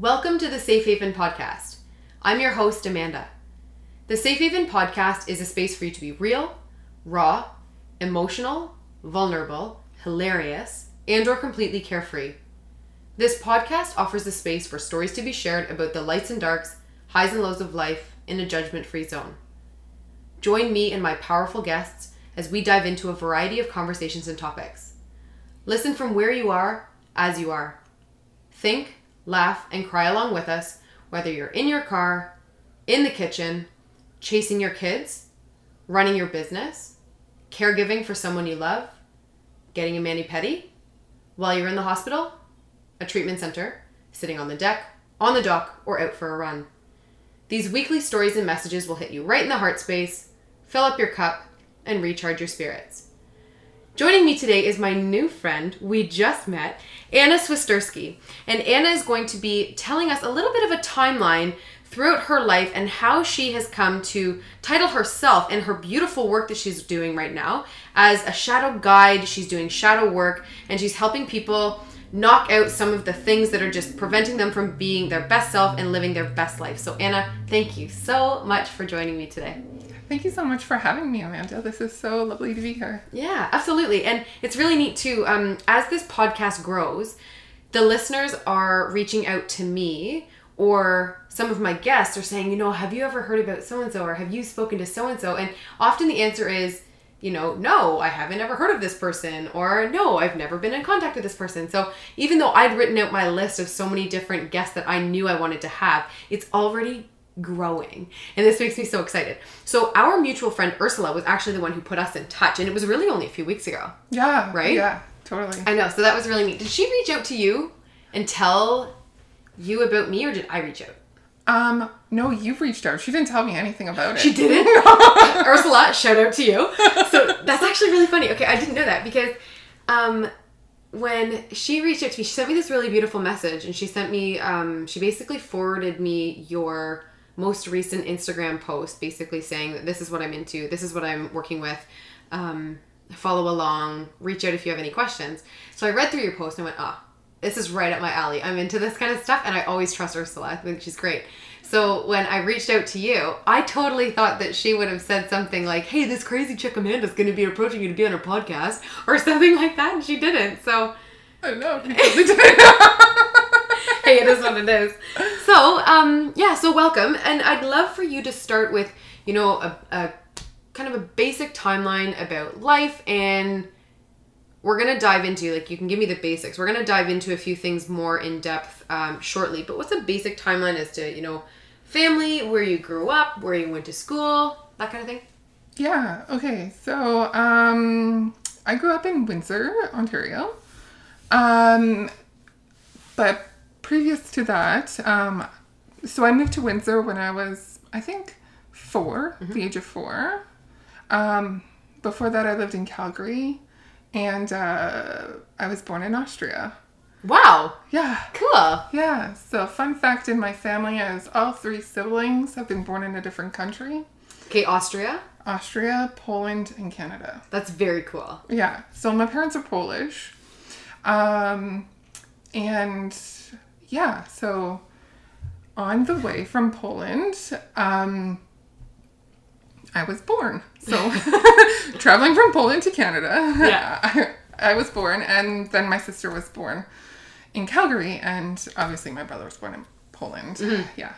Welcome to the Safe Haven Podcast. I'm your host, Amanda. The Safe Haven Podcast is a space for you to be real, raw, emotional, vulnerable, hilarious, and or completely carefree. This podcast offers a space for stories to be shared about the lights and darks, highs and lows of life in a judgment-free zone. Join me and my powerful guests as we dive into a variety of conversations and topics. Listen from where you are, as you are. Think, laugh, and cry along with us, whether you're in your car, in the kitchen, chasing your kids, running your business, caregiving for someone you love, getting a mani pedi, while you're in the hospital, a treatment center, sitting on the deck, on the dock, or out for a run. These weekly stories and messages will hit you right in the heart space, fill up your cup, and recharge your spirits. Joining me today is my new friend we just met, Anna Swisterski. And Anna is going to be telling us a little bit of a timeline throughout her life and how she has come to title herself and her beautiful work that she's doing right now as a shadow guide. She's doing shadow work and she's helping people knock out some of the things that are just preventing them from being their best self and living their best life. So, Anna, thank you so much for joining me today. Thank you so much for having me, Amanda. This is so lovely to be here. Yeah, absolutely. And it's really neat too. Um, as this podcast grows, the listeners are reaching out to me or some of my guests are saying, you know, have you ever heard about so and so or have you spoken to so and so? And often the answer is, you know, no, I haven't ever heard of this person, or no, I've never been in contact with this person. So even though I'd written out my list of so many different guests that I knew I wanted to have, it's already growing. And this makes me so excited. So our mutual friend Urszula was actually the one who put us in touch and it was really only a few weeks ago. Yeah. Right? Yeah, totally. I know. So that was really neat. Did she reach out to you and tell you about me or did I reach out? Um, no, you've reached out. She didn't tell me anything about it. She didn't? Urszula, shout out to you. So that's actually really funny. Okay, I didn't know that because um when she reached out to me, she sent me this really beautiful message and she sent me um she basically forwarded me your most recent Instagram post basically saying that this is what I'm into, this is what I'm working with. Um, follow along, reach out if you have any questions. So I read through your post and went, ah, oh, this is right up my alley. I'm into this kind of stuff and I always trust Urszula. I think she's great. So when I reached out to you, I totally thought that she would have said something like, hey, this crazy chick Amanda's going to be approaching you to be on her podcast or something like that. And she didn't. So. I know. Hey, it is what it is. So, um, yeah, so welcome. And I'd love for you to start with, you know, a, a kind of a basic timeline about life and we're going to dive into like you can give me the basics we're going to dive into a few things more in depth um, shortly but what's a basic timeline as to you know family where you grew up where you went to school that kind of thing yeah okay so um, i grew up in windsor ontario um, but previous to that, um, so I moved to Windsor when I was, I think, 4 mm-hmm. the age of four. Um, before that, I lived in Calgary, and uh, I was born in Austria. Wow. Yeah. Cool. Yeah. So, fun fact in my family is all three siblings have been born in a different country. Okay, Austria. Austria, Poland, and Canada. That's very cool. Yeah. So my parents are Polish. Um, and yeah, so on the way from Poland, um, I was born. So traveling from Poland to Canada, yeah. I, I, was born, and then my sister was born in Calgary, and obviously my brother was born in Poland. Mm-hmm. Yeah,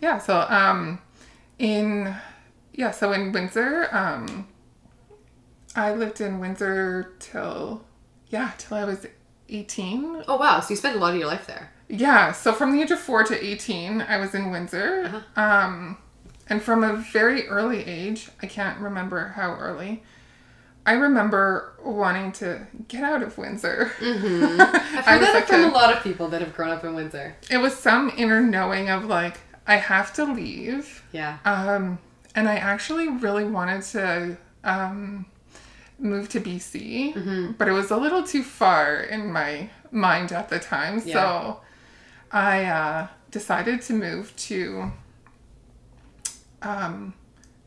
yeah. So um, in yeah, so in Windsor, um, I lived in Windsor till yeah till I was eighteen. Oh wow! So you spent a lot of your life there. Yeah, so from the age of four to 18, I was in Windsor. Uh-huh. Um, and from a very early age, I can't remember how early, I remember wanting to get out of Windsor. Mm-hmm. I've heard that from a, lot of people that have grown up in Windsor. It was some inner knowing of like, I have to leave. Yeah. Um, and I actually really wanted to um, move to BC, mm-hmm. but it was a little too far in my mind at the time. Yeah. So I uh, decided to move to um,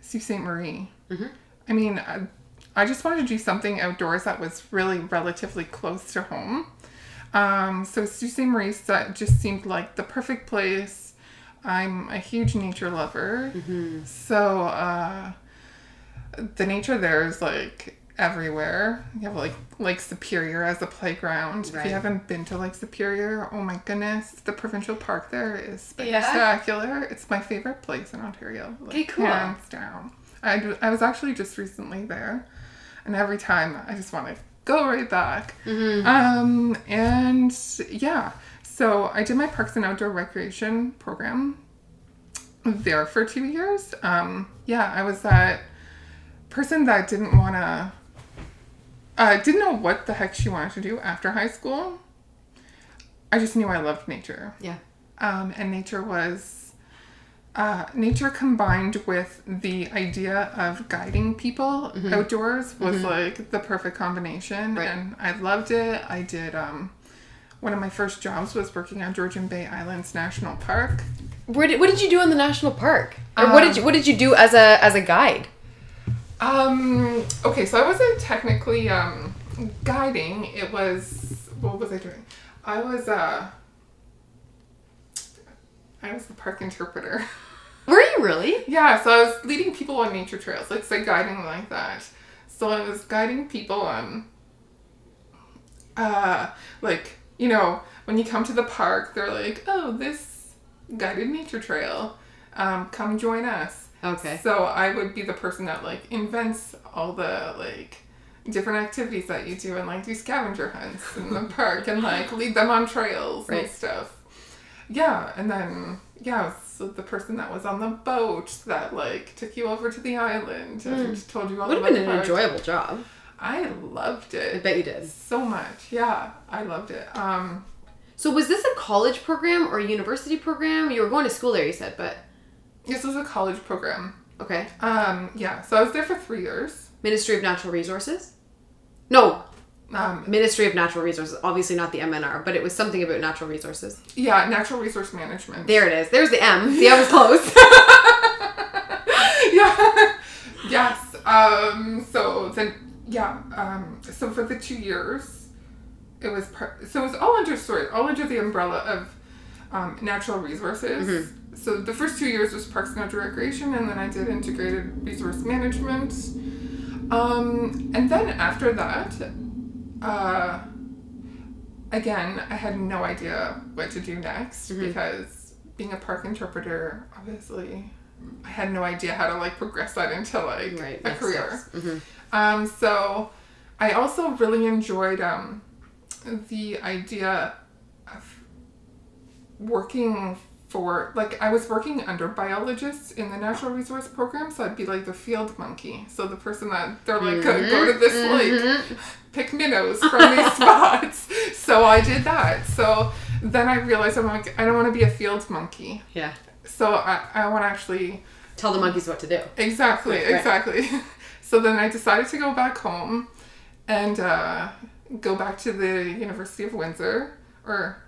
Sault Ste. Marie. Mm-hmm. I mean, I, I, just wanted to do something outdoors that was really relatively close to home. Um, so Sault Ste. Marie just seemed like the perfect place. I'm a huge nature lover, so uh, the nature there is like everywhere. You have like Lake Superior as a playground. If you haven't been to Lake Superior, oh my goodness, the provincial park there is Yeah? spectacular. It's my favorite place in Ontario. Like, Okay, cool. Hands down. I, d- I was actually just recently there, and every time I just want to go right back. Mm-hmm. Um, and yeah, so I did my Parks and Outdoor Recreation program there for two years. Um, yeah, I was that person that didn't want to, uh, didn't know what the heck she wanted to do after high school. I just knew I loved nature. Yeah. Um, and nature was, uh, nature combined with the idea of guiding people outdoors was like the perfect combination. Right. And I loved it. I did, um, one of my first jobs was working on Georgian Bay Islands National Park. Where did, what did you do in the national park? Or what did you what did you do as a as a guide? Um. Okay, so I wasn't technically um guiding. It was what was I doing? I was uh. I was the park interpreter. Were you really? yeah, so I was leading people on nature trails. Let's say guiding like that. So I was guiding people on. Uh, like you know, when you come to the park, they're like, "Oh, this guided nature trail. Um, come join us." Okay. So I would be the person that like invents all the like different activities that you do and like do scavenger hunts in the park and like lead them on trails Right. and stuff. Yeah, and then yeah, so the person that was on the boat that like took you over to the island and told you all Would have been the an enjoyable job. I loved I it bet you did. so much. Yeah, I loved it. Um, So was this a college program or a university program? You were going to school there, you said, but this was a college program. okay. Um, yeah, so I was there for three years. Ministry of Natural Resources? No, Um, Ministry of Natural Resources. Obviously not the MNR, but it was something about natural resources. yeah, natural resource management. There it is. There's the M. See, I was close. yeah. yes. Um. So then, yeah. Um. So for the two years, it was part. So it was all under sorry, all under the umbrella of um, natural resources. So the first two years was Parks and Outdoor Recreation, and then I did integrated resource management. Um. And then after that, uh. Again, I had no idea what to do next because being a park interpreter, obviously, I had no idea how to like progress that into like Right, a career. Mhm. Um, so I also really enjoyed um, the idea working for like I was working under biologists in the natural resource program, so I'd be like the field monkey. So the person that they're like go, go to this lake, pick minnows from these spots. So I did that. So then I realized I'm like I don't want to be a field monkey. yeah. So I, I want to actually Tell the monkeys what to do. Exactly, Right, right. exactly. So then I decided to go back home and uh, go back to the University of Windsor, or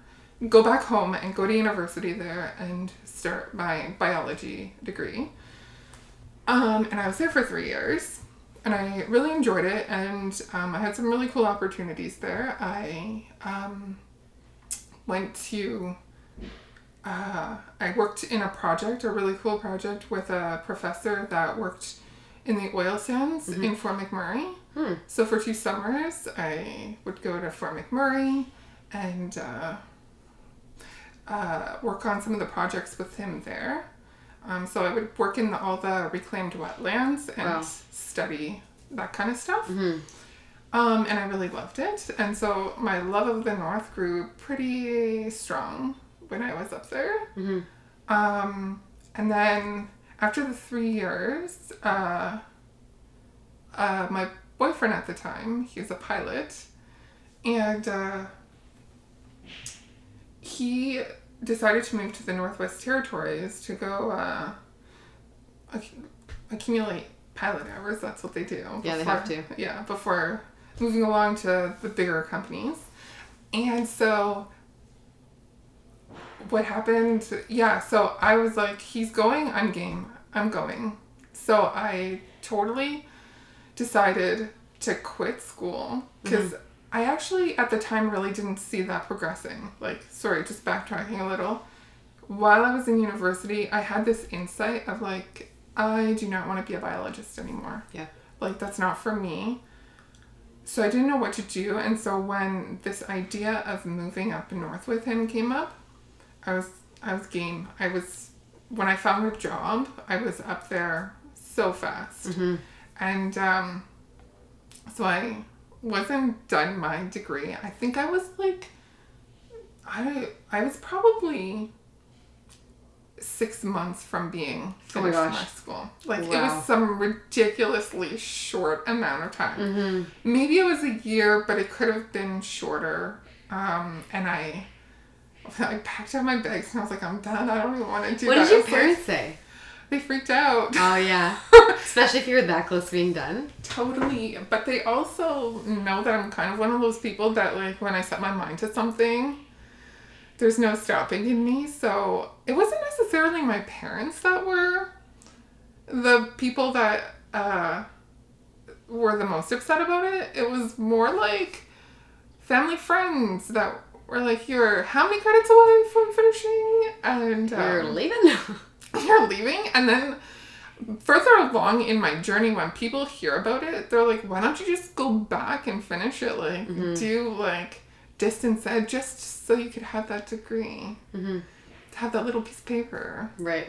go back home and go to university there and start my biology degree. Um, and I was there for three years, and I really enjoyed it, and um, I had some really cool opportunities there. I um, went to uh, I worked in a project, a really cool project with a professor that worked in the oil sands in Fort McMurray. Hmm. So for two summers, I would go to Fort McMurray and uh, uh, work on some of the projects with him there. Um, so I would work in the, all the reclaimed wetlands and Wow. study that kind of stuff. Mhm. Um, and I really loved it. And so my love of the North grew pretty strong when I was up there. Mhm. Um, and then after the three years, uh, uh, my boyfriend at the time, he was a pilot, and uh, he decided to move to the Northwest Territories to go uh, accumulate pilot hours. That's what they do. Yeah, they have to. Yeah, before moving along to the bigger companies. And so what happened? Yeah, so I was like, he's going, I'm game, I'm going. So I totally decided to quit school because I actually at the time really didn't see that progressing. Like, sorry, just backtracking a little. While I was in university, I had this insight of like, I do not want to be a biologist anymore. Yeah. Like, that's not for me. So I didn't know what to do. And so when this idea of moving up north with him came up, I was I was game. I was when I found a job, I was up there so fast. Mm-hmm. And um, so I wasn't done my degree. I think I was like, I I was probably six months from being Oh my finished my school. Like it was some ridiculously short amount of time. Mm-hmm. Maybe it was a year, but it could have been shorter. Um, and I. I packed up my bags and I was like, I'm done. I don't even want to do What that. did your It's like- say? They freaked out. Oh yeah. Especially if you're that close to being done. Totally. But they also know that I'm kind of one of those people that, like, when I set my mind to something, there's no stopping in me. So it wasn't necessarily my parents that were the people that uh, were the most upset about it. It was more like family friends that were like, You're how many credits away from finishing? And You're um, leaving. you're leaving and then further along in my journey when people hear about it they're like why don't you just go back and finish it like do like distance ed just so you could have that degree mm-hmm. have that little piece of paper Right.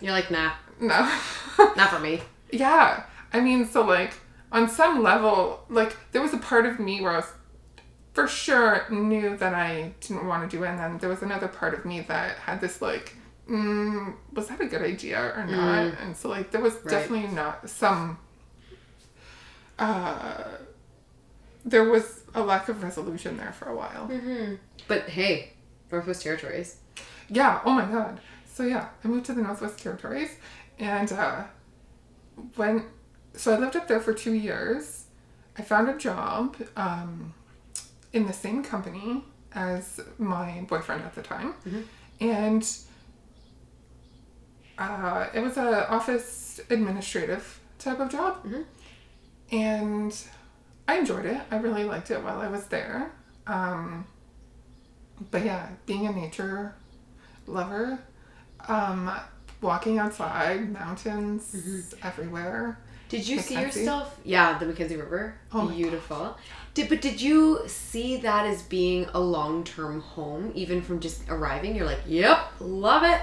You're like, nah, no not for me. yeah i mean so like on some level like there was a part of me where i was for sure knew that i didn't want to do it and then there was another part of me that had this like mm, was that a good idea or not and so like there was Right. definitely not some uh there was a lack of resolution there for a while Mm-hmm. But hey, Northwest Territories. Yeah, oh my god. So yeah, I moved to the Northwest Territories and uh when so I lived up there for 2 years. I found a job um in the same company as my boyfriend at the time. And uh, it was a office administrative type of job. Mhm. And I enjoyed it. I really liked it while I was there. Um, but yeah, being a nature lover, um, walking outside, mountains everywhere. Did you see yourself? Yeah, the Mackenzie River. Oh Beautiful. Did but did you see that as being a long term home, even from just arriving? You're like, yep, love it.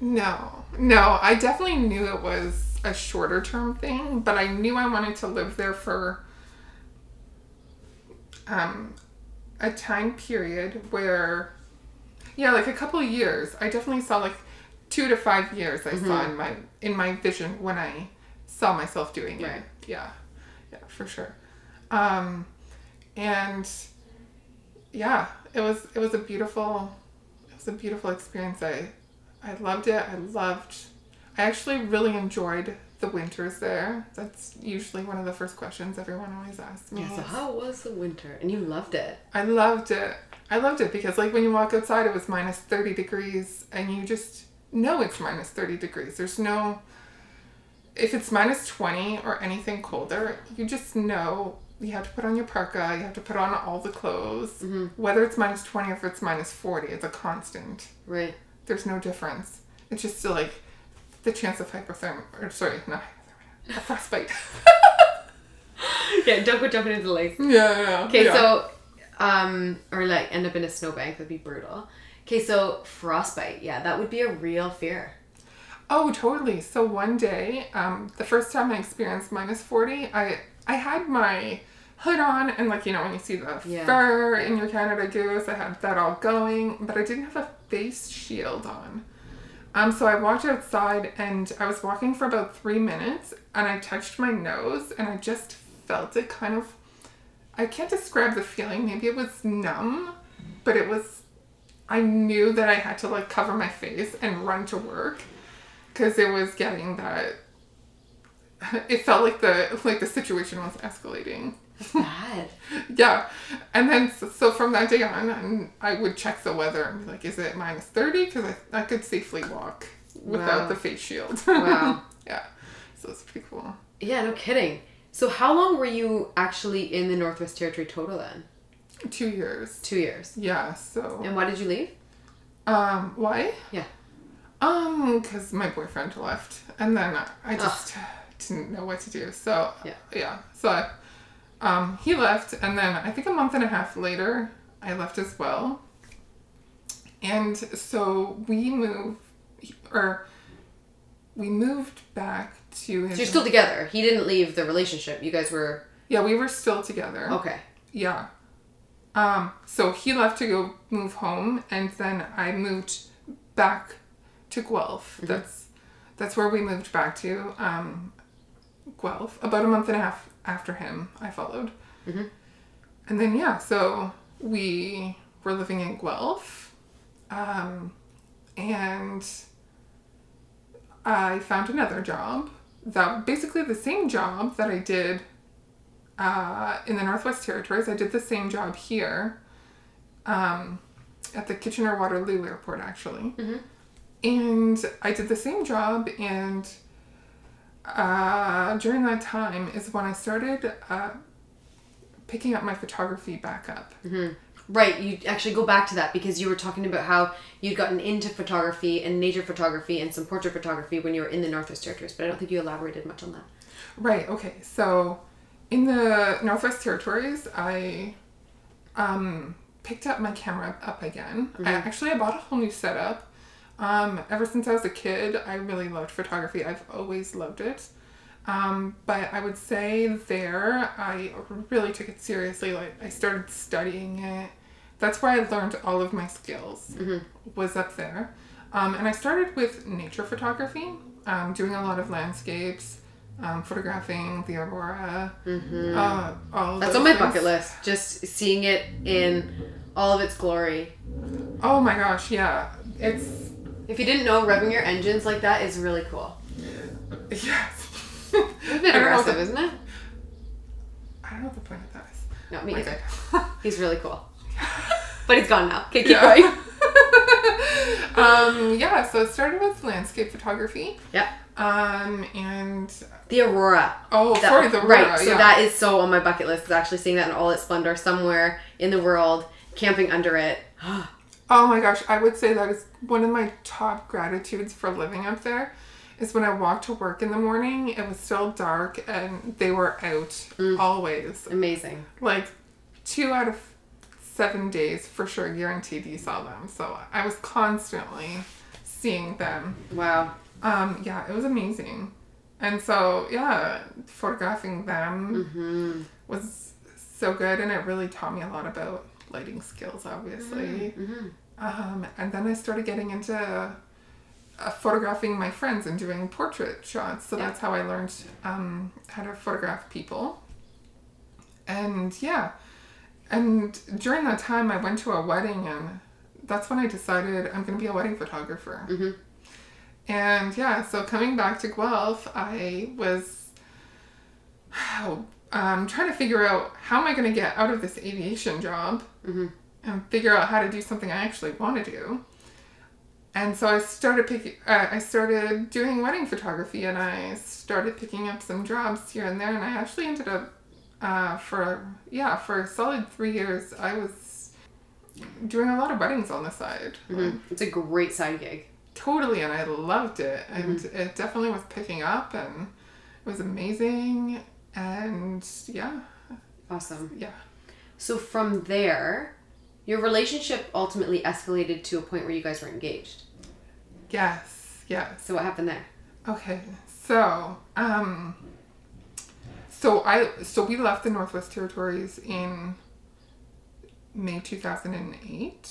No, no, I definitely knew it was a shorter term thing, but I knew I wanted to live there for um, a time period where, yeah, like a couple of years. I definitely saw like two to five years. I saw in my in my vision when I saw myself doing it. Yeah, yeah, for sure. Um, and yeah, it was it was a beautiful it was a beautiful experience. I I loved it. I loved. I actually really enjoyed the winters there. That's usually one of the first questions everyone always asks me. Yeah. So how was the winter? And you loved it. I loved it. I loved it because like when you walk outside, it was minus thirty degrees, and you just know it's minus thirty degrees. There's no. If it's minus twenty or anything colder, you just know you have to put on your parka. You have to put on all the clothes. Mm-hmm. Whether it's minus twenty or if it's minus forty, it's a constant. Right. There's no difference. It's just like the chance of hypothermia, or sorry, not hypothermia, frostbite. yeah. Don't go jumping into the lake. yeah, yeah. Okay. yeah. So, um, or like end up in a snowbank. That'd be brutal. Okay. So frostbite. Yeah, that would be a real fear. Oh, totally. So one day, um, the first time I experienced minus 40, I I had my hood on and like, you know, when you see the Yeah. fur in your Canada Goose, I had that all going, but I didn't have a face shield on. Um, so I walked outside and I was walking for about three minutes and I touched my nose and I just felt it kind of, I can't describe the feeling. Maybe it was numb, but it was, I knew that I had to like cover my face and run to work because it was getting that it felt like the like the situation was escalating Bad. yeah and then so, so from that day on i would check the weather and be like is it minus 30 because I, I could safely walk without Wow. the face shield Wow. yeah so it's pretty cool Yeah. No kidding. So how long were you actually in the Northwest Territory total then? Two years. Two years. Yeah. So. And why did you leave? Um. Why? Yeah. Um. Because my boyfriend left, and then I just didn't know what to do. So. Yeah. Yeah. So. I, um. He left, and then I think a month and a half later, I left as well. And so we moved, or we moved back to his. So you're still together. He didn't leave the relationship. You guys were Yeah, we were still together. okay. Yeah. Um, so he left to go move home, and then I moved back to Guelph. That's that's where we moved back to. Um, Guelph. About a month and a half after him, I followed. Mhm. And then yeah, so we were living in Guelph, um, and I found another job. That basically the same job that I did uh, in the Northwest Territories. I did the same job here um, at the Kitchener Waterloo Airport, actually. Mhm. And I did the same job, and uh, during that time is when I started uh, picking up my photography back up. Right, you actually go back to that because you were talking about how you'd gotten into photography and nature photography and some portrait photography when you were in the Northwest Territories, but I don't think you elaborated much on that. Right. Okay. So, in the Northwest Territories, I um, picked up my camera up again. I actually I bought a whole new setup. Um, ever since I was a kid, I really loved photography. I've always loved it. Um, but I would say there, I really took it seriously. Like I started studying it. That's where I learned all of my skills. Was up there, um, and I started with nature photography, um, doing a lot of landscapes, um, photographing the aurora. Uh, all That's on my things. bucket list. Just seeing it in all of its glory. Oh my gosh, yeah, it's If you didn't know, revving your engines like that is really cool. yes. It's a bit aggressive, isn't it? I don't know what the point of that is. No, me either. He's really cool. But he's gone now. Okay, keep Yeah. going. um, yeah, so it started with landscape photography. Yeah. Um, and The Aurora. oh, That- sorry, the right. aurora, So yeah. that is so on my bucket list. Is actually seeing that in all its splendor somewhere in the world, camping under it. Oh my gosh, I would say that is one of my top gratitudes for living up there. Is when I walked to work in the morning, it was still dark and they were out Mm. always. Amazing. Like two out of seven days for sure, guaranteed you saw them. So I was constantly seeing them. Wow. Um, yeah, it was amazing. And so, yeah, photographing them Mm-hmm. was so good and it really taught me a lot about lighting skills, obviously. Mm-hmm. Um, and then I started getting into uh, photographing my friends and doing portrait shots. So Yeah. that's how I learned um, how to photograph people. And yeah, and during that time, I went to a wedding, and that's when I decided I'm going to be a wedding photographer. Mhm. And yeah, so coming back to Guelph, I was um, trying to figure out how am I going to get out of this aviation job Mhm. and figure out how to do something I actually want to do. And so I started picking. Uh, I started doing wedding photography, and I started picking up some jobs here and there. And I actually ended up uh, for yeah for a solid three years. I was doing a lot of weddings on the side. Mhm. It's a great side gig. Totally, and I loved it, and it definitely was picking up, and it was amazing. And yeah, Awesome. yeah. So from there, your relationship ultimately escalated to a point where you guys were engaged. Yes, yes. So what happened there? Okay, so um, so I so we left the Northwest Territories in May two thousand and eight.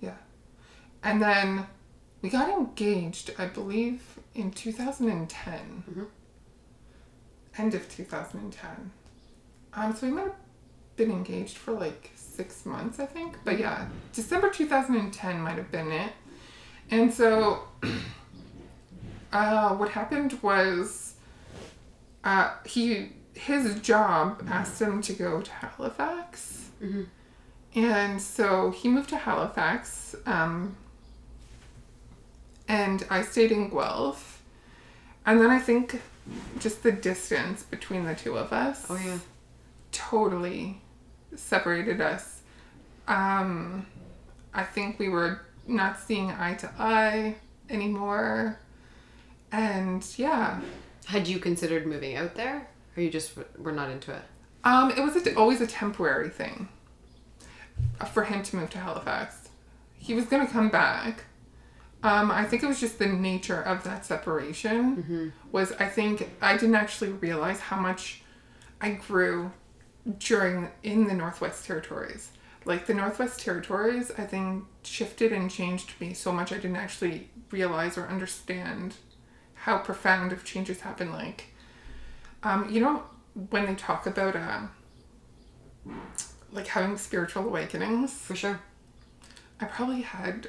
Yeah, and then we got engaged, I believe, in two thousand and ten. End of two thousand and ten. Um, so we might have been engaged for like six months, I think. But yeah, December two thousand and ten might have been it. And so uh, what happened was uh, he his job asked him to go to Halifax, Mhm. and so he moved to Halifax. Um, and I stayed in Guelph, and then I think just the distance between the two of us Oh yeah. totally separated us. Um, I think we were not seeing eye to eye anymore. And yeah, Had you considered moving out there, or you just were not into it? um, it was a, always a temporary thing for him to move to Halifax. He was going to come back. Um, I think it was just the nature of that separation. Was I think I didn't actually realize how much I grew during in the Northwest Territories. Like the Northwest Territories, I think shifted and changed me so much I didn't actually realize or understand how profound of changes happen. Like, um, you know, when they talk about uh, like having spiritual awakenings, For sure. I probably had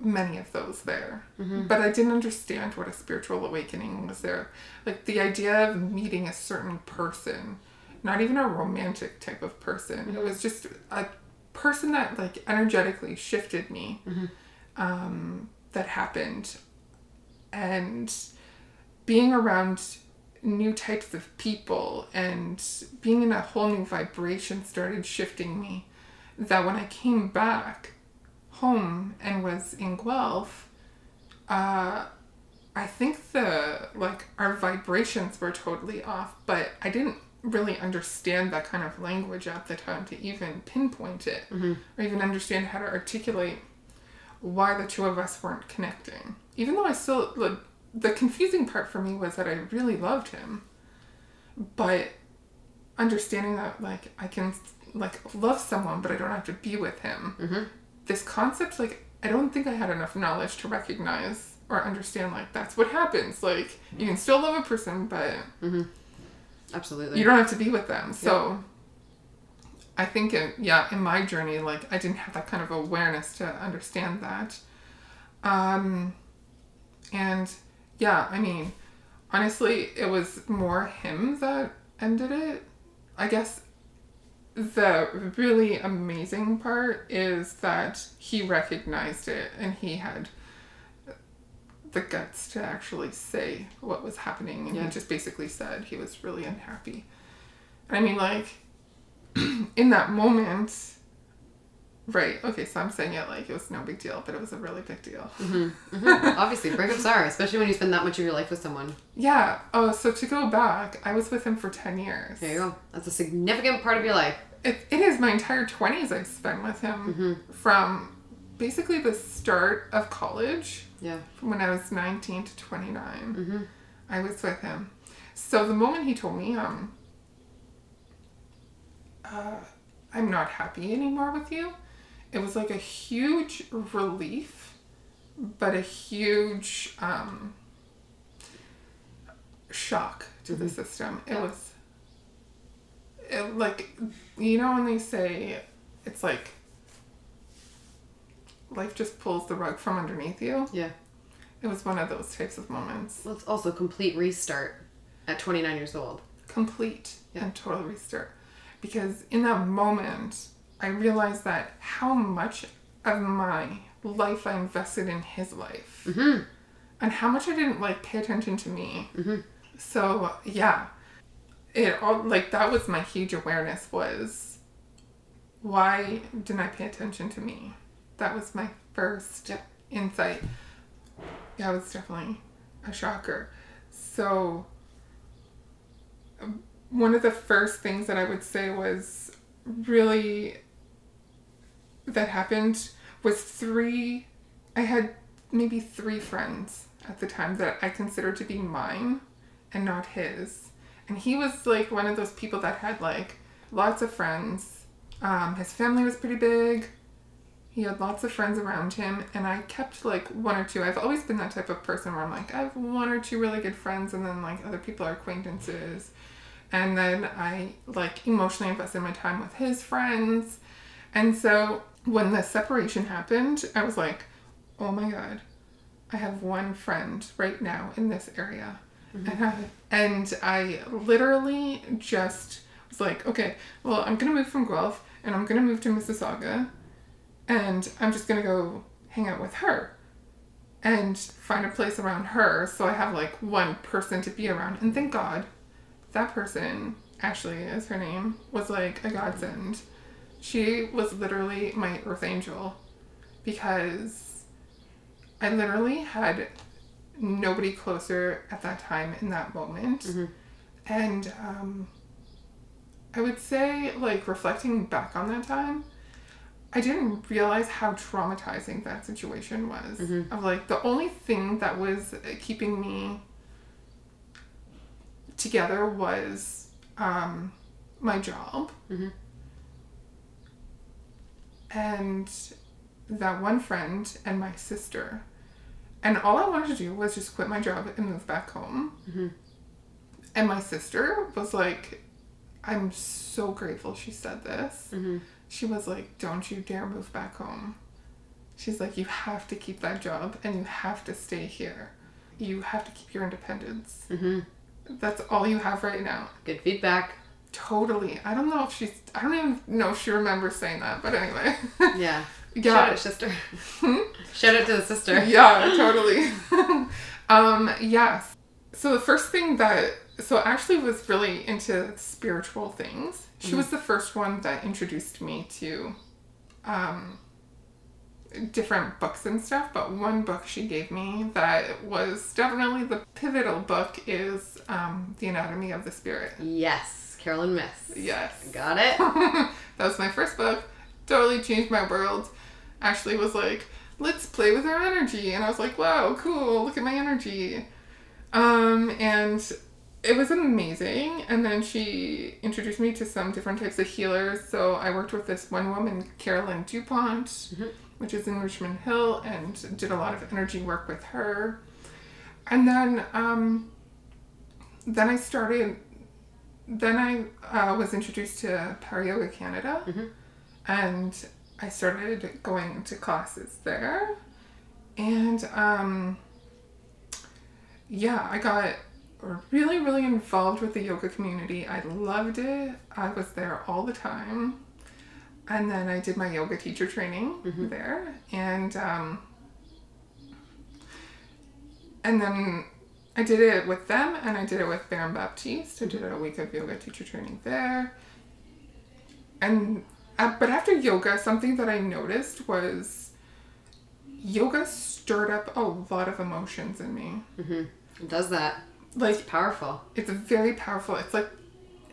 many of those there, mm-hmm. but I didn't understand what a spiritual awakening was there. Like the idea of meeting a certain person, not even a romantic type of person. It mm-hmm. was just a person that like energetically shifted me. Mm-hmm. Um, that happened, and being around new types of people and being in a whole new vibration started shifting me. That when I came back home and was in Guelph, uh, I think the like our vibrations were totally off, but I didn't really understand that kind of language at the time to even pinpoint it or even understand how to articulate why the two of us weren't connecting. Even though I still like the confusing part for me was that I really loved him, but understanding that like I can like love someone but I don't have to be with him. This concept like I don't think I had enough knowledge to recognize or understand like that's what happens. Like you can still love a person but Absolutely. you don't have to be with them. So I think it, yeah, in my journey like I didn't have that kind of awareness to understand that. Um and yeah, I mean honestly it was more him that ended it. I guess the really amazing part is that he recognized it and he had the guts to actually say what was happening and Yeah. he just basically said he was really unhappy. I mean like in that moment right, okay, so I'm saying it like it was no big deal, but it was a really big deal. Obviously, breakups are, especially when you spend that much of your life with someone. Yeah. Oh, so to go back, I was with him for 10 years. There you go. That's a significant part of your life. It, it is my entire 20s I've spent with him from basically the start of college Yeah. from when I was 19 to 29. I was with him. So the moment he told me, um, uh, I'm not happy anymore with you, it was like a huge relief, but a huge um, shock to the system. It Yeah. was it, like, you know, when they say it's like life just pulls the rug from underneath you. Yeah. It was one of those types of moments. Well, it's also complete restart at 29 years old. Complete Yeah. and total restart. Because in that moment, I realized that how much of my life I invested in his life. And how much I didn't like pay attention to me. So yeah. It all like that was my huge awareness was why didn't I pay attention to me? That was my first insight. Yeah, it was definitely a shocker. So, um, one of the first things that I would say was really that happened was three. I had maybe three friends at the time that I considered to be mine and not his. And he was like one of those people that had like lots of friends. Um, his family was pretty big. He had lots of friends around him, and I kept like one or two. I've always been that type of person where I'm like, I have one or two really good friends, and then like other people are acquaintances. And then I like emotionally invested my time with his friends. And so when the separation happened, I was like, oh my God, I have one friend right now in this area. Mm-hmm. And, I, and I literally just was like, okay, well, I'm going to move from Guelph and I'm going to move to Mississauga and I'm just going to go hang out with her. and find a place around her so I have like one person to be around. And thank God that person, Ashley is her name, was like a godsend. She was literally my earth angel because I literally had nobody closer at that time in that moment. And um, I would say, like, reflecting back on that time, I didn't realize how traumatizing that situation was. Of like, the only thing that was keeping me together was um, my job. And that one friend and my sister. And all I wanted to do was just quit my job and move back home. Mm-hmm. And my sister was like, I'm so grateful she said this. Mm-hmm. She was like, Don't you dare move back home. She's like, You have to keep that job and you have to stay here. You have to keep your independence. Mm-hmm. That's all you have right now. Good feedback. Totally. I don't know if she's, I don't even know if she remembers saying that, but anyway. Yeah. Shout yeah. out, sister. Shout out to the sister. yeah, totally. um, yes. So the first thing that so Ashley was really into spiritual things. She was the first one that introduced me to um different books and stuff, but one book she gave me that was definitely the pivotal book is um The Anatomy of the Spirit. Yes. Caroline Myss. Yes. Got it? that was my first book. Totally changed my world. Ashley was like, let's play with our energy. And I was like, wow, cool, look at my energy. Um, and it was amazing. And then she introduced me to some different types of healers. So I worked with this one woman, Carolyn DuPont, which is in Richmond Hill, and did a lot of energy work with her. And then, um, then I started then I uh, was introduced to Power Yoga Canada, and I started going to classes there, and um, yeah, I got really, really involved with the yoga community. I loved it. I was there all the time, and then I did my yoga teacher training there, and um, and then I did it with them and I did it with Baron Baptiste. I did a week of yoga teacher training there. And uh, but after yoga, something that I noticed was yoga stirred up a lot of emotions in me. It does that. Like It's powerful. it's very powerful. It's like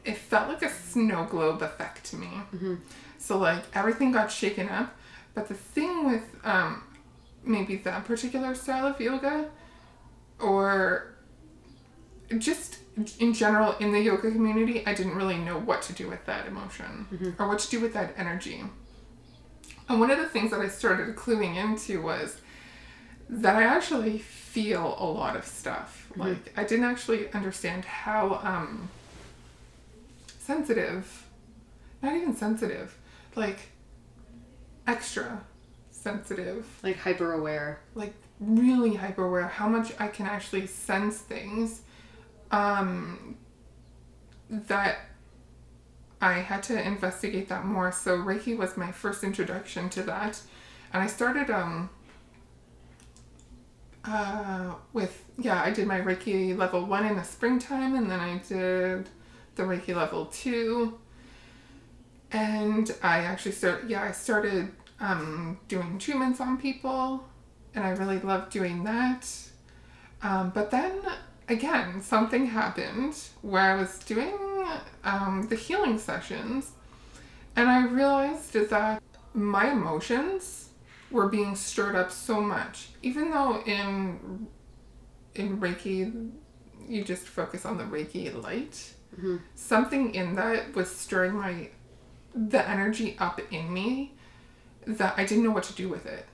it felt like a snow globe effect to me. So like everything got shaken up. But the thing with um, maybe that particular style of yoga, or just in general in the yoga community, I didn't really know what to do with that emotion or what to do with that energy. And one of the things that I started cluing into was that I actually feel a lot of stuff. Like I didn't actually understand how um, sensitive, not even sensitive, like extra sensitive, Like hyper aware. like really hyper aware, how much I can actually sense things um, that I had to investigate that more. So Reiki was my first introduction to that. And I started um uh with yeah, I did my Reiki level 1 in the springtime and then I did the Reiki level 2 and I actually started yeah, I started um doing treatments on people and I really loved doing that. Um, but then again, something happened where I was doing um, the healing sessions, and I realized that my emotions were being stirred up so much. Even though in in Reiki, you just focus on the Reiki light. Something in that was stirring my the energy up in me that I didn't know what to do with it.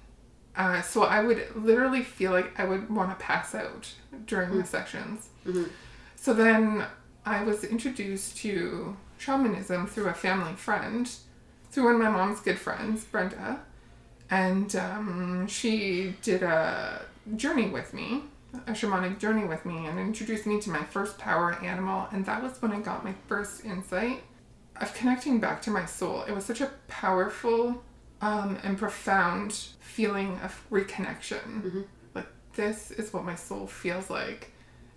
Uh, so I would literally feel like I would want to pass out during the sessions. So then I was introduced to shamanism through a family friend, through one of my mom's good friends, Brenda. And um, she did a journey with me, a shamanic journey with me, and introduced me to my first power animal. And that was when I got my first insight of connecting back to my soul. It was such a powerful um, and profound feeling of reconnection. Like this is what my soul feels like.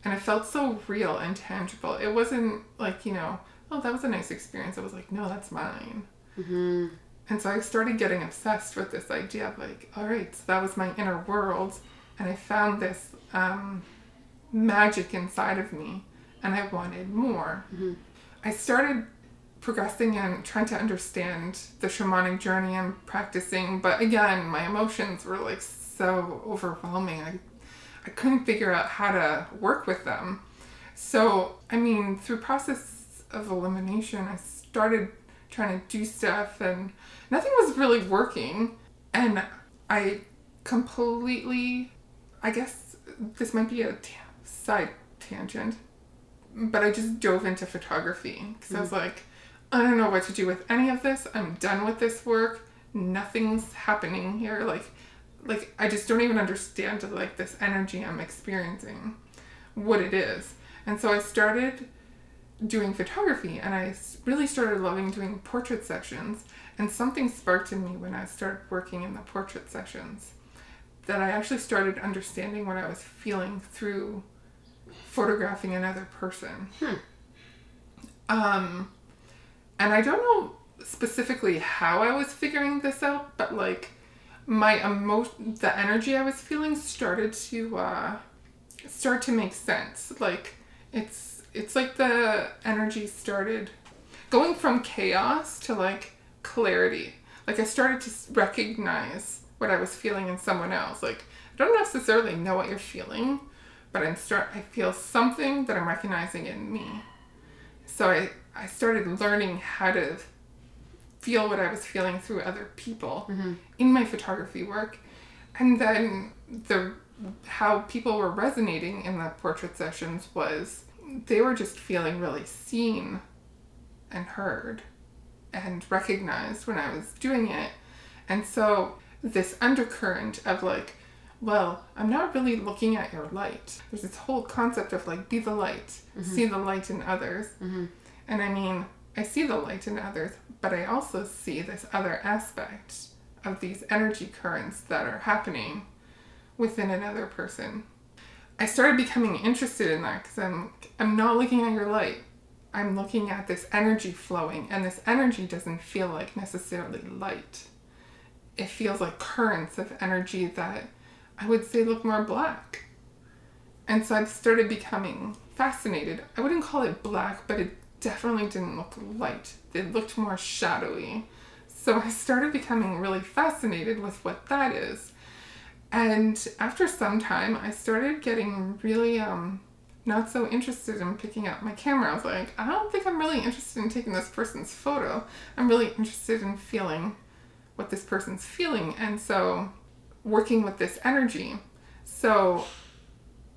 And it felt so real and tangible. It wasn't like, you know, oh, that was a nice experience. It was like, no, that's mine. Mm-hmm. And so I started getting obsessed with this idea of like, all right, so that was my inner world. And I found this um, magic inside of me and I wanted more. Mm-hmm. I started progressing and trying to understand the shamanic journey and practicing, but again, my emotions were like so overwhelming. I, I couldn't figure out how to work with them. So, I mean, through process of elimination, I started trying to do stuff and nothing was really working. And I completely, I guess this might be a t- side tangent, but I just dove into photography because I was hmm. like, I don't know what to do with any of this. I'm done with this work. Nothing's happening here. Like, like I just don't even understand like this energy I'm experiencing, what it is. And so I started doing photography and I really started loving doing portrait sessions. And something sparked in me when I started working in the portrait sessions that I actually started understanding what I was feeling through photographing another person. Hmm. Um, and I don't know specifically how I was figuring this out, but like my emotion, the energy I was feeling started to uh, start to make sense. Like it's it's like the energy started going from chaos to like clarity. Like I started to recognize what I was feeling in someone else. Like I don't necessarily know what you're feeling, but I'm start I feel something that I'm recognizing in me. So I I started learning how to feel what I was feeling through other people mm-hmm. in my photography work. And then the how people were resonating in the portrait sessions was they were just feeling really seen and heard and recognized when I was doing it. And so this undercurrent of like, well, I'm not really looking at your light. There's this whole concept of like, be the light, mm-hmm. see the light in others. Mm-hmm. And I mean, I see the light in others, but I also see this other aspect of these energy currents that are happening within another person. I started becoming interested in that because I'm I'm not looking at your light. I'm looking at this energy flowing, and this energy doesn't feel like necessarily light. It feels like currents of energy that I would say look more black. And so I've started becoming fascinated. I wouldn't call it black, but it definitely didn't look light. It looked more shadowy. So I started becoming really fascinated with what that is. And after some time, I started getting really um, not so interested in picking up my camera. I was like, I don't think I'm really interested in taking this person's photo. I'm really interested in feeling what this person's feeling. And so working with this energy. So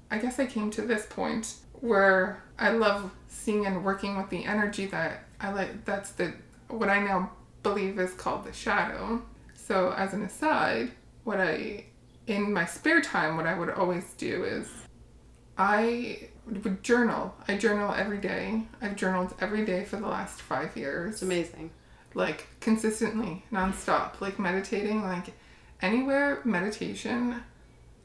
I guess I came to this point where I love seeing and working with the energy that I like. That's the what I now believe is called the shadow. So as an aside, what I in my spare time, what I would always do is I would journal. I journal every day. I've journaled every day for the last five years It's amazing. like consistently nonstop like meditating like anywhere meditation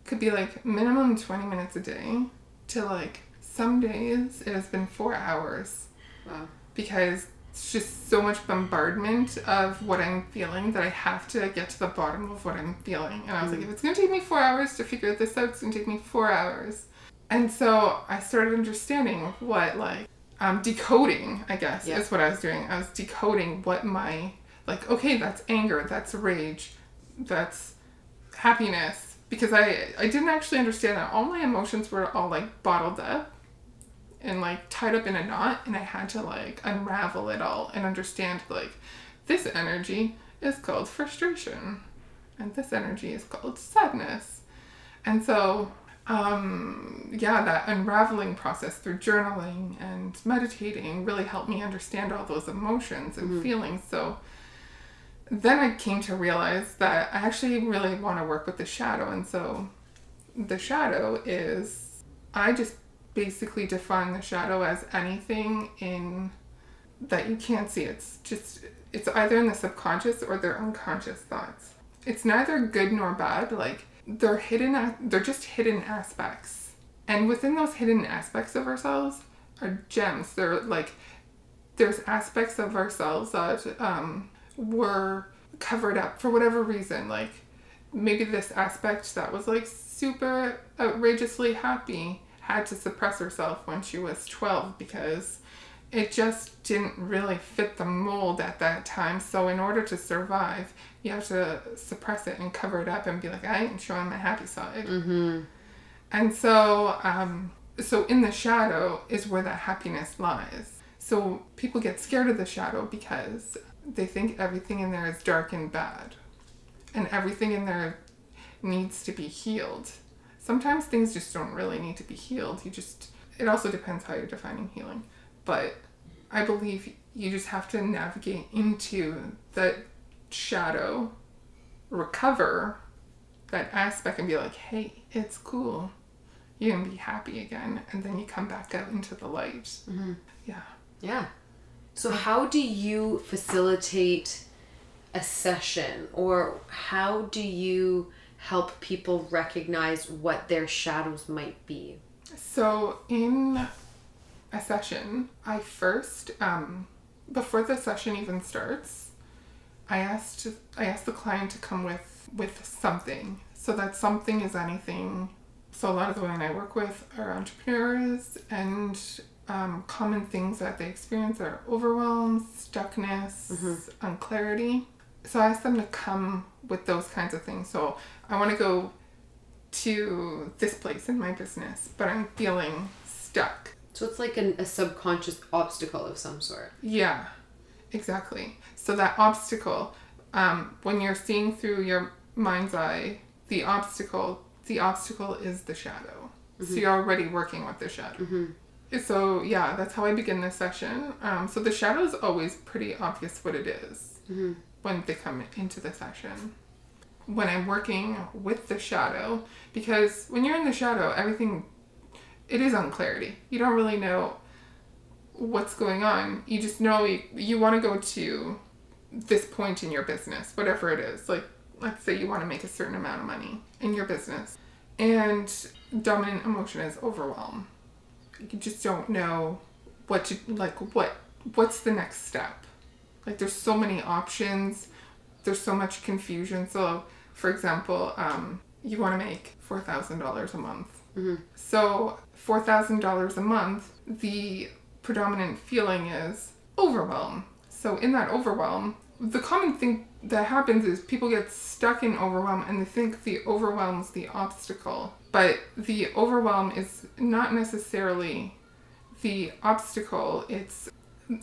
could be like minimum 20 minutes a day to like some days it has been four hours. Wow. because it's just so much bombardment of what i'm feeling that i have to get to the bottom of what i'm feeling. And i was like if it's going to take me four hours to figure this out it's going to take me four hours. And so i started understanding what like um, decoding i guess Yeah. is what i was doing. I was decoding what my like okay that's anger that's rage that's happiness. Because i i didn't actually understand that all my emotions were all like bottled up and like tied up in a knot and i had to like unravel it all and understand like this energy is called frustration and this energy is called sadness. And so um yeah that unraveling process through journaling and meditating really helped me understand all those emotions and feelings. So then i came to realize that i actually really want to work with the shadow and so the shadow is i just basically define the shadow as anything in that you can't see. It's just it's either in the subconscious or their unconscious thoughts. It's neither good nor bad like they're hidden they're just hidden aspects. And within those hidden aspects of ourselves are gems. They're like there's aspects of ourselves that um, were covered up for whatever reason. Like maybe this aspect that was like super outrageously happy had to suppress herself when she was 12 because it just didn't really fit the mold at that time. So in order to survive, you have to suppress it and cover it up and be like, I ain't showing my happy side. Mm-hmm. And so, um, so in the shadow is where that happiness lies. So people get scared of the shadow because they think everything in there is dark and bad, and everything in there needs to be healed. Sometimes things just don't really need to be healed. You just it also depends how you're defining healing but I believe you just have to navigate into that shadow, recover that aspect, and be like, hey, it's cool. You can be happy again, and then you come back out into the light. Mm-hmm. Yeah. Yeah. So, how do you facilitate a session, or how do you help people recognize what their shadows might be? So, in a session, I first, um, before the session even starts, I asked I asked the client to come with with something. So that something is anything. So a lot of the women I work with are entrepreneurs, and um, common things that they experience are overwhelm, stuckness, mm-hmm. unclarity. So I asked them to come with those kinds of things. So I want to go to this place in my business, but I'm feeling stuck. So it's like an, a subconscious obstacle of some sort. Yeah, exactly. So that obstacle, um, when you're seeing through your mind's eye, the obstacle, the obstacle is the shadow. Mm-hmm. So you're already working with the shadow. Mm-hmm. So yeah, that's how I begin this session. Um, so the shadow is always pretty obvious what it is mm-hmm. when they come into the session. When I'm working with the shadow, because when you're in the shadow, everything it is unclarity. You don't really know what's going on. You just know you, you want to go to this point in your business, whatever it is. Like, let's say you want to make a certain amount of money in your business, and dominant emotion is overwhelm. You just don't know what to like. What what's the next step? Like, there's so many options. There's so much confusion. So, for example, um, you want to make four thousand dollars a month. Mm-hmm. So $4,000 a month, the predominant feeling is overwhelm. So, in that overwhelm, the common thing that happens is people get stuck in overwhelm and they think the overwhelm's the obstacle. But the overwhelm is not necessarily the obstacle. It's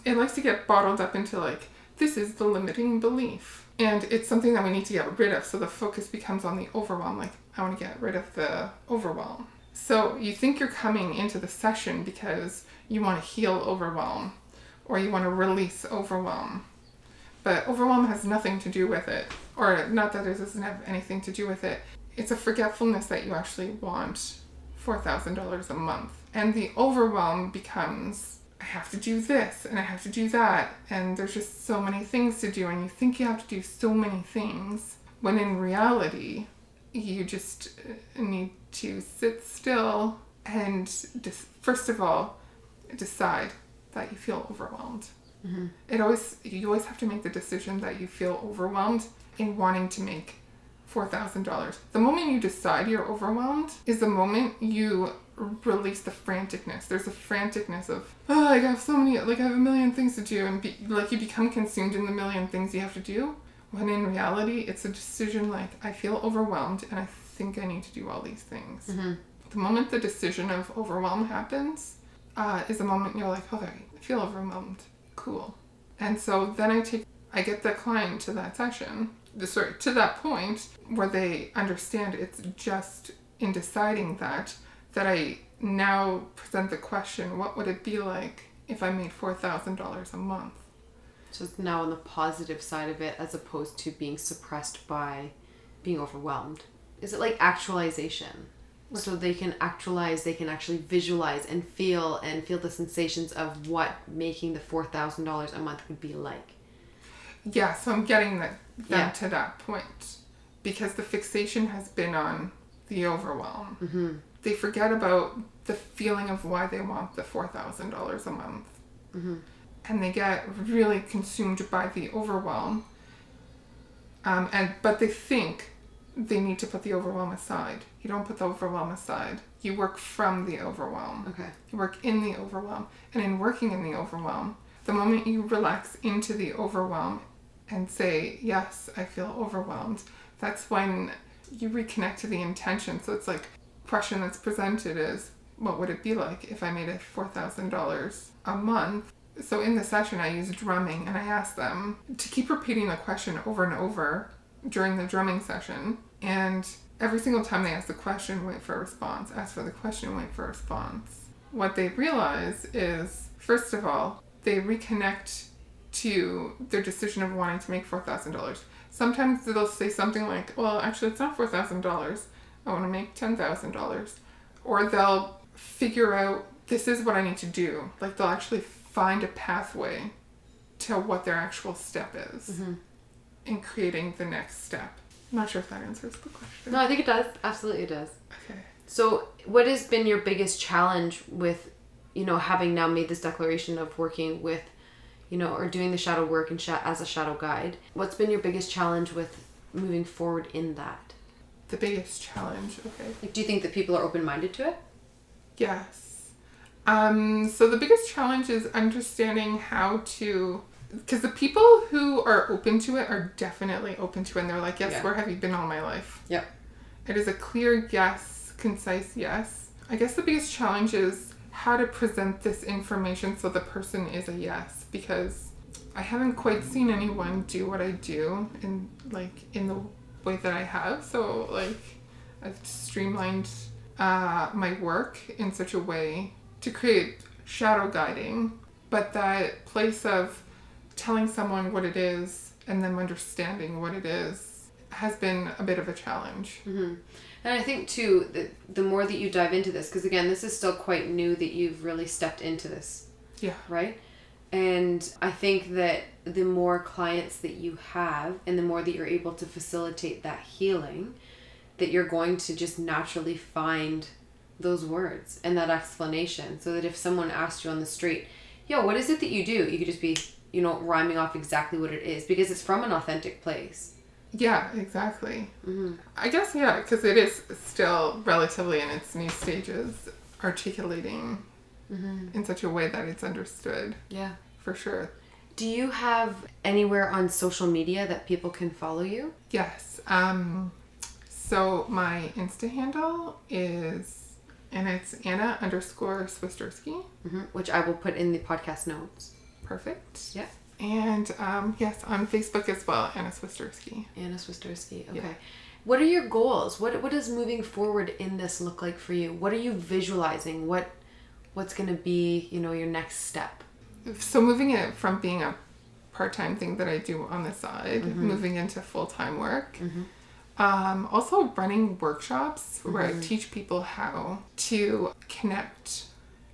it likes to get bottled up into like this is the limiting belief. And it's something that we need to get rid of. So the focus becomes on the overwhelm. Like, I want to get rid of the overwhelm. So you think you're coming into the session because you want to heal overwhelm or you want to release overwhelm. But overwhelm has nothing to do with it. Or not that it doesn't have anything to do with it. It's a forgetfulness that you actually want $4,000 a month. And the overwhelm becomes I have to do this and I have to do that. And there's just so many things to do. And you think you have to do so many things when in reality, you just uh, need to sit still and first of all decide that you feel overwhelmed. Mm-hmm. It always you always have to make the decision that you feel overwhelmed in wanting to make four thousand dollars. The moment you decide you're overwhelmed is the moment you release the franticness. There's a franticness of oh, I have so many like I have a million things to do, and be, like you become consumed in the million things you have to do. When in reality, it's a decision like I feel overwhelmed and I think I need to do all these things. Mm-hmm. The moment the decision of overwhelm happens uh, is the moment you're like, okay, I feel overwhelmed. Cool. And so then I take, I get the client to that session, sorry, to that point where they understand it's just in deciding that, that I now present the question, what would it be like if I made $4,000 a month? So it's now on the positive side of it as opposed to being suppressed by being overwhelmed is it like actualization? So they can actualize, they can actually visualize and feel and feel the sensations of what making the four thousand dollars a month would be like. Yeah, so I'm getting that them yeah. to that point. because the fixation has been on the overwhelm. Mm-hmm. They forget about the feeling of why they want the $4,000 a month. Mm-hmm. And they get really consumed by the overwhelm. Um, and But they think they need to put the overwhelm aside. You don't put the overwhelm aside. You work from the overwhelm. Okay. You work in the overwhelm. And in working in the overwhelm, the moment you relax into the overwhelm and say, Yes, I feel overwhelmed, that's when you reconnect to the intention. So it's like question that's presented is what would it be like if I made it four thousand dollars a month? So in the session I use drumming and I ask them to keep repeating the question over and over during the drumming session and every single time they ask the question, wait for a response. Ask for the question, wait for a response. What they realize is, first of all, they reconnect to their decision of wanting to make $4,000. Sometimes they'll say something like, well, actually, it's not $4,000. I want to make $10,000. Or they'll figure out, this is what I need to do. Like, they'll actually find a pathway to what their actual step is Mm-hmm. in creating the next step. I'm not sure if that answers the question. No, I think it does. Absolutely, it does. Okay. So, what has been your biggest challenge with, you know, having now made this declaration of working with, you know, or doing the shadow work and sha- as a shadow guide? What's been your biggest challenge with moving forward in that? The biggest challenge, okay. Like, do you think that people are open minded to it? Yes. Um, so the biggest challenge is understanding how to because the people who are open to it are definitely open to it and they're like, Yes, Yeah. where have you been all my life? Yep. It is a clear yes, concise yes. I guess the biggest challenge is how to present this information so the person is a yes because I haven't quite seen anyone do what I do in like in the way that I have. So like I've streamlined uh, my work in such a way to create shadow guiding, but that place of telling someone what it is and them understanding what it is has been a bit of a challenge. Mm-hmm. And I think too that the more that you dive into this, because again, this is still quite new that you've really stepped into this, Yeah. right? And I think that the more clients that you have, and the more that you're able to facilitate that healing, that you're going to just naturally find those words and that explanation. So that if someone asked you on the street, "Yo, what is it that you do?" You could just be, you know, rhyming off exactly what it is because it's from an authentic place. Yeah, exactly. Mm-hmm. I guess, yeah, because it is still relatively in its new stages, articulating Mm-hmm. in such a way that it's understood Yeah. For sure. Do you have anywhere on social media that people can follow you? Yes. Um, so my Insta handle is, and it's Anna underscore Swisterski. hmm Which I will put in the podcast notes. Perfect. Yeah. And um, yes, on Facebook as well, Anna Swisterski. Anna Swisterski. Okay. Yeah. What are your goals? What what does moving forward in this look like for you? What are you visualizing? What what's going to be, you know, your next step? So moving it from being a part-time thing that I do on the side, Mm-hmm. moving into full-time work. Um, also running workshops where Mm-hmm. I teach people how to connect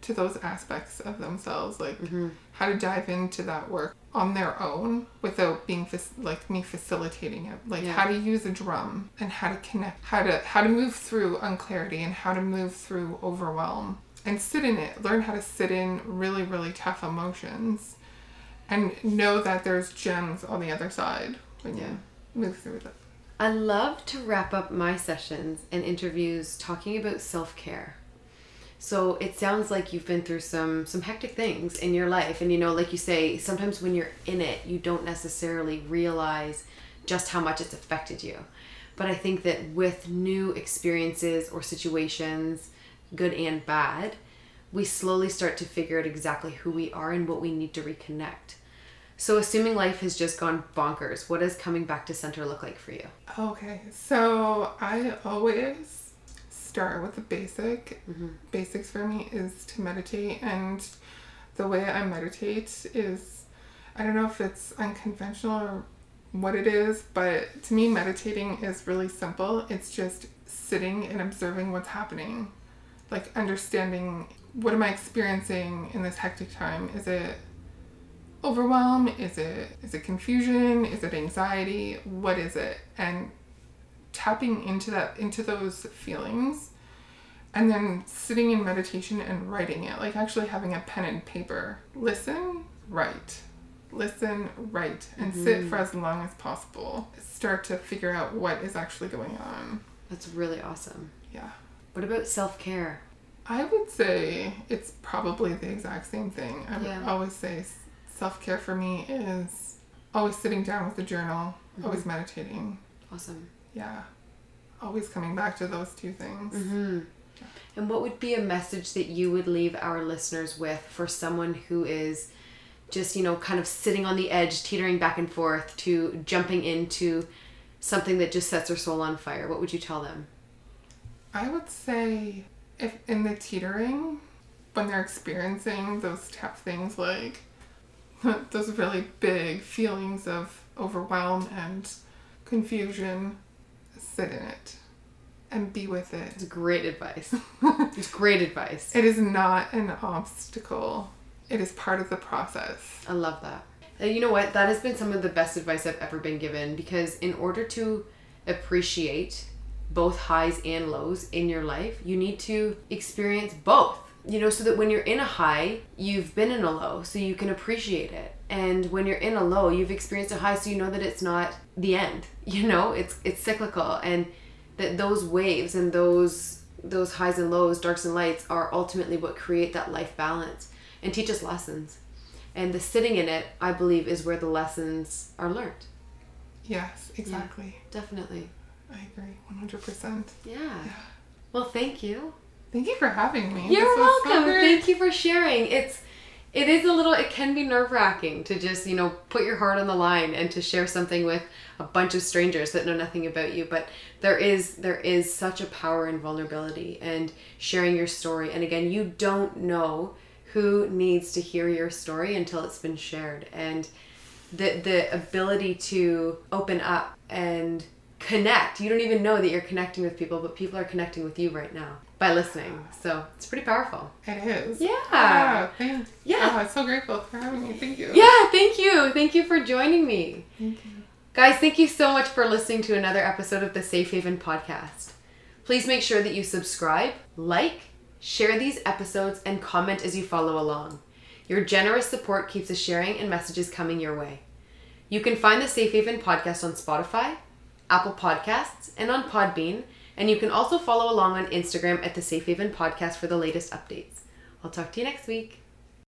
to those aspects of themselves, like Mm-hmm. how to dive into that work on their own without being like me facilitating it, like Yeah. how to use a drum and how to connect, how to how to move through unclarity and how to move through overwhelm and sit in it. Learn how to sit in really really tough emotions, and know that there's gems on the other side when Yeah. you move through them. I love to wrap up my sessions and interviews talking about self-care. So it sounds like you've been through some some hectic things in your life and you know like you say sometimes when you're in it you don't necessarily realize just how much it's affected you. But I think that with new experiences or situations, good and bad, we slowly start to figure out exactly who we are and what we need to reconnect. So assuming life has just gone bonkers, what does coming back to center look like for you? Okay, so I always start with the basic. Mm-hmm. Basics for me is to meditate, and the way I meditate is I don't know if it's unconventional or what it is, but to me, meditating is really simple. It's just sitting and observing what's happening, like understanding what am I experiencing in this hectic time? Is it overwhelm? Is it is it confusion? Is it anxiety? What is it? And tapping into that into those feelings and then sitting in meditation and writing it like actually having a pen and paper listen write listen write and sit mm-hmm. for as long as possible start to figure out what is actually going on That's really awesome. yeah What about self care? i would say it's probably the exact same thing i would Yeah. always say self care for me is always sitting down with a journal, always meditating. Awesome. Yeah. Always coming back to those two things. Mm-hmm. And what would be a message that you would leave our listeners with for someone who is just, you know, kind of sitting on the edge, teetering back and forth to jumping into something that just sets their soul on fire? What would you tell them? I would say if in the teetering, when they're experiencing those tough things like those really big feelings of overwhelm and confusion, sit in it and be with it. It's great advice. it's great advice. It is not an obstacle. It is part of the process. I love that. And you know what? That has been some of the best advice I've ever been given because in order to appreciate both highs and lows in your life, you need to experience both. You know, so that when you're in a high, you've been in a low, so you can appreciate it. And when you're in a low, you've experienced a high, so you know that it's not the end. You know, it's it's cyclical, and that those waves and those those highs and lows, darks and lights, are ultimately what create that life balance and teach us lessons. And the sitting in it, I believe, is where the lessons are learned. Yes, exactly. Definitely. I agree 100%. Yeah. Well, thank you. Thank you for having me. You're This was so welcome. Thank you for sharing. It's it is a little it can be nerve-wracking to just, you know, put your heart on the line and to share something with a bunch of strangers that know nothing about you, but there is there is such a power in vulnerability and sharing your story. And again, you don't know who needs to hear your story until it's been shared. And the the ability to open up and connect. You don't even know that you're connecting with people, but people are connecting with you right now by listening. So it's pretty powerful. It is. Yeah. Ah, thank Yeah. Oh, I'm so grateful for having me. Thank you. Yeah, thank you. Thank you for joining me. Thank you. Guys, thank you so much for listening to another episode of the Safe Haven podcast. Please make sure that you subscribe, like, share these episodes, and comment as you follow along. Your generous support keeps us sharing and messages coming your way. You can find the Safe Haven podcast on Spotify, Apple Podcasts, and on Podbean, and you can also follow along on Instagram at the Safe Haven podcast for the latest updates. I'll talk to you next week.